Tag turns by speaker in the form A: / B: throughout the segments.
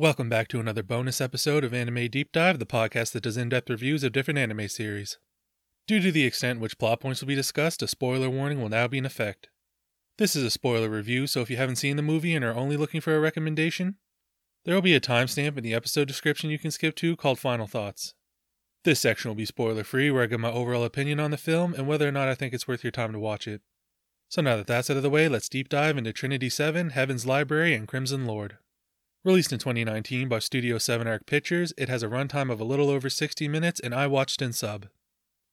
A: Welcome back to another bonus episode of Anime Deep Dive, the podcast that does in depth reviews of different anime series. Due to the extent which plot points will be discussed, a spoiler warning will now be in effect. This is a spoiler review, so if you haven't seen the movie and are only looking for a recommendation, there will be a timestamp in the episode description you can skip to called Final Thoughts. This section will be spoiler free, where I give my overall opinion on the film and whether or not I think it's worth your time to watch it. So now that that's out of the way, let's deep dive into Trinity 7, Heaven's Library, and Crimson Lord. Released in 2019 by Studio 7 Arc Pictures, it has a runtime of a little over 60 minutes and I watched in sub.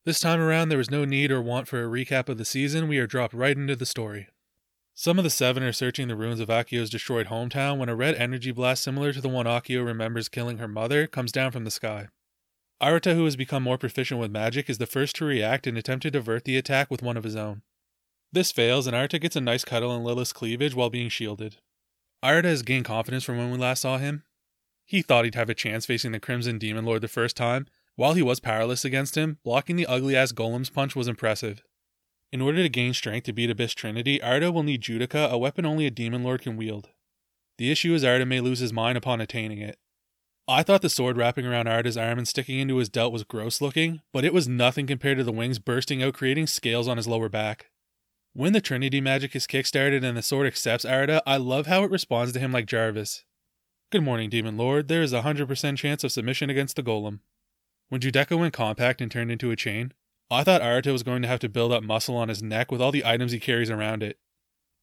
A: This time around, there was no need or want for a recap of the season, we are dropped right into the story. Some of the seven are searching the ruins of Akio's destroyed hometown when a red energy blast similar to the one Akio remembers killing her mother comes down from the sky. Arata, who has become more proficient with magic, is the first to react and attempt to divert the attack with one of his own. This fails, and Arata gets a nice cuddle in Lilith's cleavage while being shielded. Arata has gained confidence from when we last saw him. He thought he'd have a chance facing the Crimson Demon Lord the first time. While he was powerless against him, blocking the ugly ass Golem's punch was impressive. In order to gain strength to beat Abyss Trinity, Arata will need Judecca, a weapon only a Demon Lord can wield. The issue is Arata may lose his mind upon attaining it. I thought the sword wrapping around Arata's arm and sticking into his delt was gross looking, but it was nothing compared to the wings bursting out creating scales on his lower back. When the Trinity magic is kickstarted and the sword accepts Arata, I love how it responds to him like Jarvis. Good morning, Demon Lord. There is a 100% chance of submission against the Golem. When Judecca went compact and turned into a chain, I thought Arata was going to have to build up muscle on his neck with all the items he carries around it.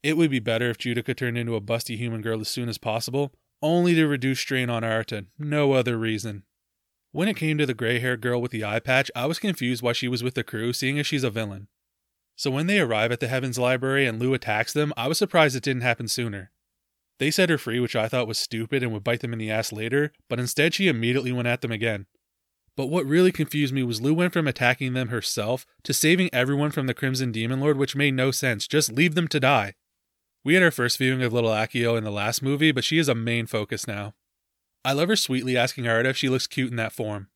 A: It would be better if Judecca turned into a busty human girl as soon as possible, only to reduce strain on Arata, no other reason. When it came to the gray haired girl with the eye patch, I was confused why she was with the crew, seeing as she's a villain. So when they arrive at the Heavens Library and Lou attacks them, I was surprised it didn't happen sooner. They set her free, which I thought was stupid and would bite them in the ass later, but instead she immediately went at them again. But what really confused me was Lou went from attacking them herself to saving everyone from the Crimson Demon Lord, which made no sense. Just leave them to die. We had our first viewing of little Akio in the last movie, but she is a main focus now. I love her sweetly asking Arata if she looks cute in that form.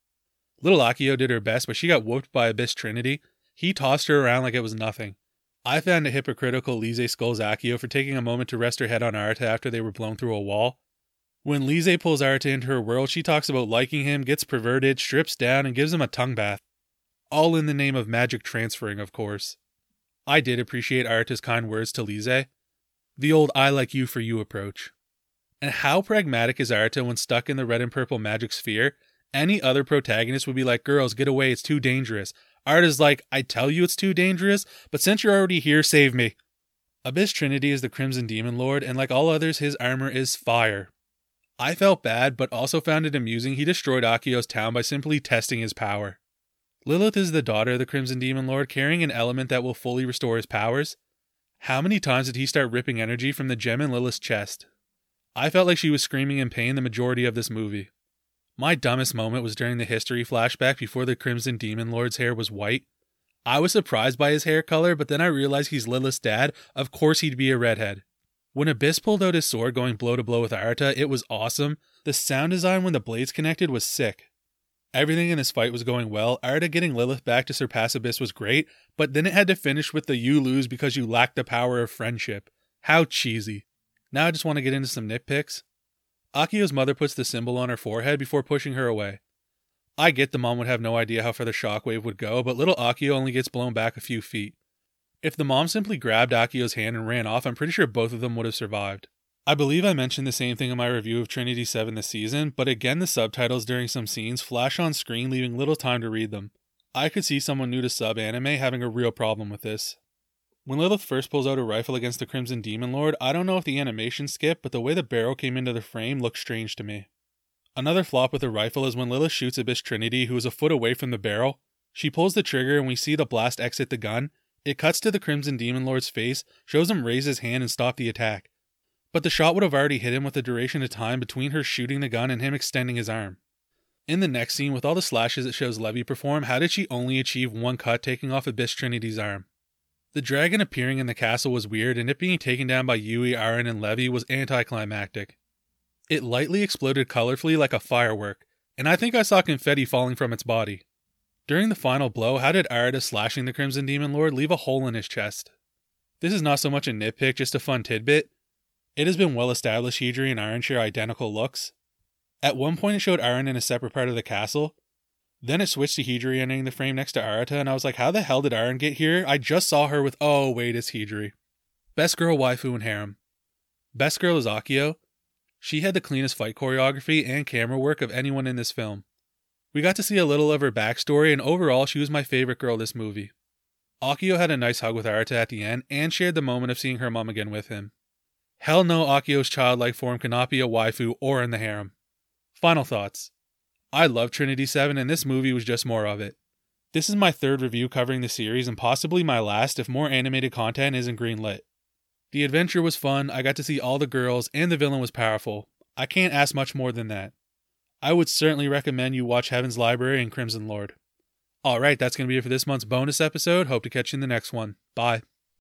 A: Little Akio did her best, but she got whooped by Abyss Trinity, he tossed her around like it was nothing. I found it hypocritical Lise scolds Akio for taking a moment to rest her head on Arata after they were blown through a wall. When Lise pulls Arata into her world, she talks about liking him, gets perverted, strips down, and gives him a tongue bath. All in the name of magic transferring, of course. I did appreciate Arata's kind words to Lise. The old I like you for you approach. And how pragmatic is Arata when stuck in the red and purple magic sphere? Any other protagonist would be like, girls, get away, it's too dangerous. Art is like, I tell you it's too dangerous, but since you're already here, save me. Abyss Trinity is the Crimson Demon Lord, and like all others, his armor is fire. I felt bad, but also found it amusing he destroyed Akio's town by simply testing his power. Lilith is the daughter of the Crimson Demon Lord, carrying an element that will fully restore his powers. How many times did he start ripping energy from the gem in Lilith's chest? I felt like she was screaming in pain the majority of this movie. My dumbest moment was during the history flashback before the Crimson Demon Lord's hair was white. I was surprised by his hair color, but then I realized he's Lilith's dad. Of course he'd be a redhead. When Abyss pulled out his sword going blow to blow with Arata, it was awesome. The sound design when the blades connected was sick. Everything in this fight was going well. Arata getting Lilith back to surpass Abyss was great, but then it had to finish with the you lose because you lack the power of friendship. How cheesy. Now I just want to get into some nitpicks. Akio's mother puts the symbol on her forehead before pushing her away. I get the mom would have no idea how far the shockwave would go, but little Akio only gets blown back a few feet. If the mom simply grabbed Akio's hand and ran off, I'm pretty sure both of them would have survived. I believe I mentioned the same thing in my review of Trinity 7 this season, but again, the subtitles during some scenes flash on screen, leaving little time to read them. I could see someone new to sub anime having a real problem with this. When Lilith first pulls out her rifle against the Crimson Demon Lord, I don't know if the animation skipped, but the way the barrel came into the frame looked strange to me. Another flop with the rifle is when Lilith shoots Abyss Trinity, who is a foot away from the barrel. She pulls the trigger and we see the blast exit the gun. It cuts to the Crimson Demon Lord's face, shows him raise his hand and stop the attack. But the shot would have already hit him with the duration of time between her shooting the gun and him extending his arm. In the next scene, with all the slashes it shows Levi perform, how did she only achieve one cut taking off Abyss Trinity's arm? The dragon appearing in the castle was weird, and it being taken down by Yui, Arin, and Levi was anticlimactic. It lightly exploded colorfully like a firework, and I think I saw confetti falling from its body. During the final blow, how did Arata slashing the Crimson Demon Lord leave a hole in his chest? This is not so much a nitpick, just a fun tidbit. It has been well established Hijiri and Arin share identical looks. At one point, it showed Arin in a separate part of the castle. Then it switched to Hijiri entering the frame next to Arata, and I was like, how the hell did Arin get here? I just saw her with, oh, wait, it's Hijiri. Best girl waifu and harem. Best girl is Akio. She had the cleanest fight choreography and camera work of anyone in this film. We got to see a little of her backstory, and overall, she was my favorite girl this movie. Akio had a nice hug with Arata at the end and shared the moment of seeing her mom again with him. Hell no, Akio's childlike form cannot be a waifu or in the harem. Final thoughts. I love Trinity 7, and this movie was just more of it. This is my third review covering the series, and possibly my last if more animated content isn't greenlit. The adventure was fun, I got to see all the girls, and the villain was powerful. I can't ask much more than that. I would certainly recommend you watch Heaven's Library and Crimson Lord. Alright, that's going to be it for this month's bonus episode. Hope to catch you in the next one. Bye.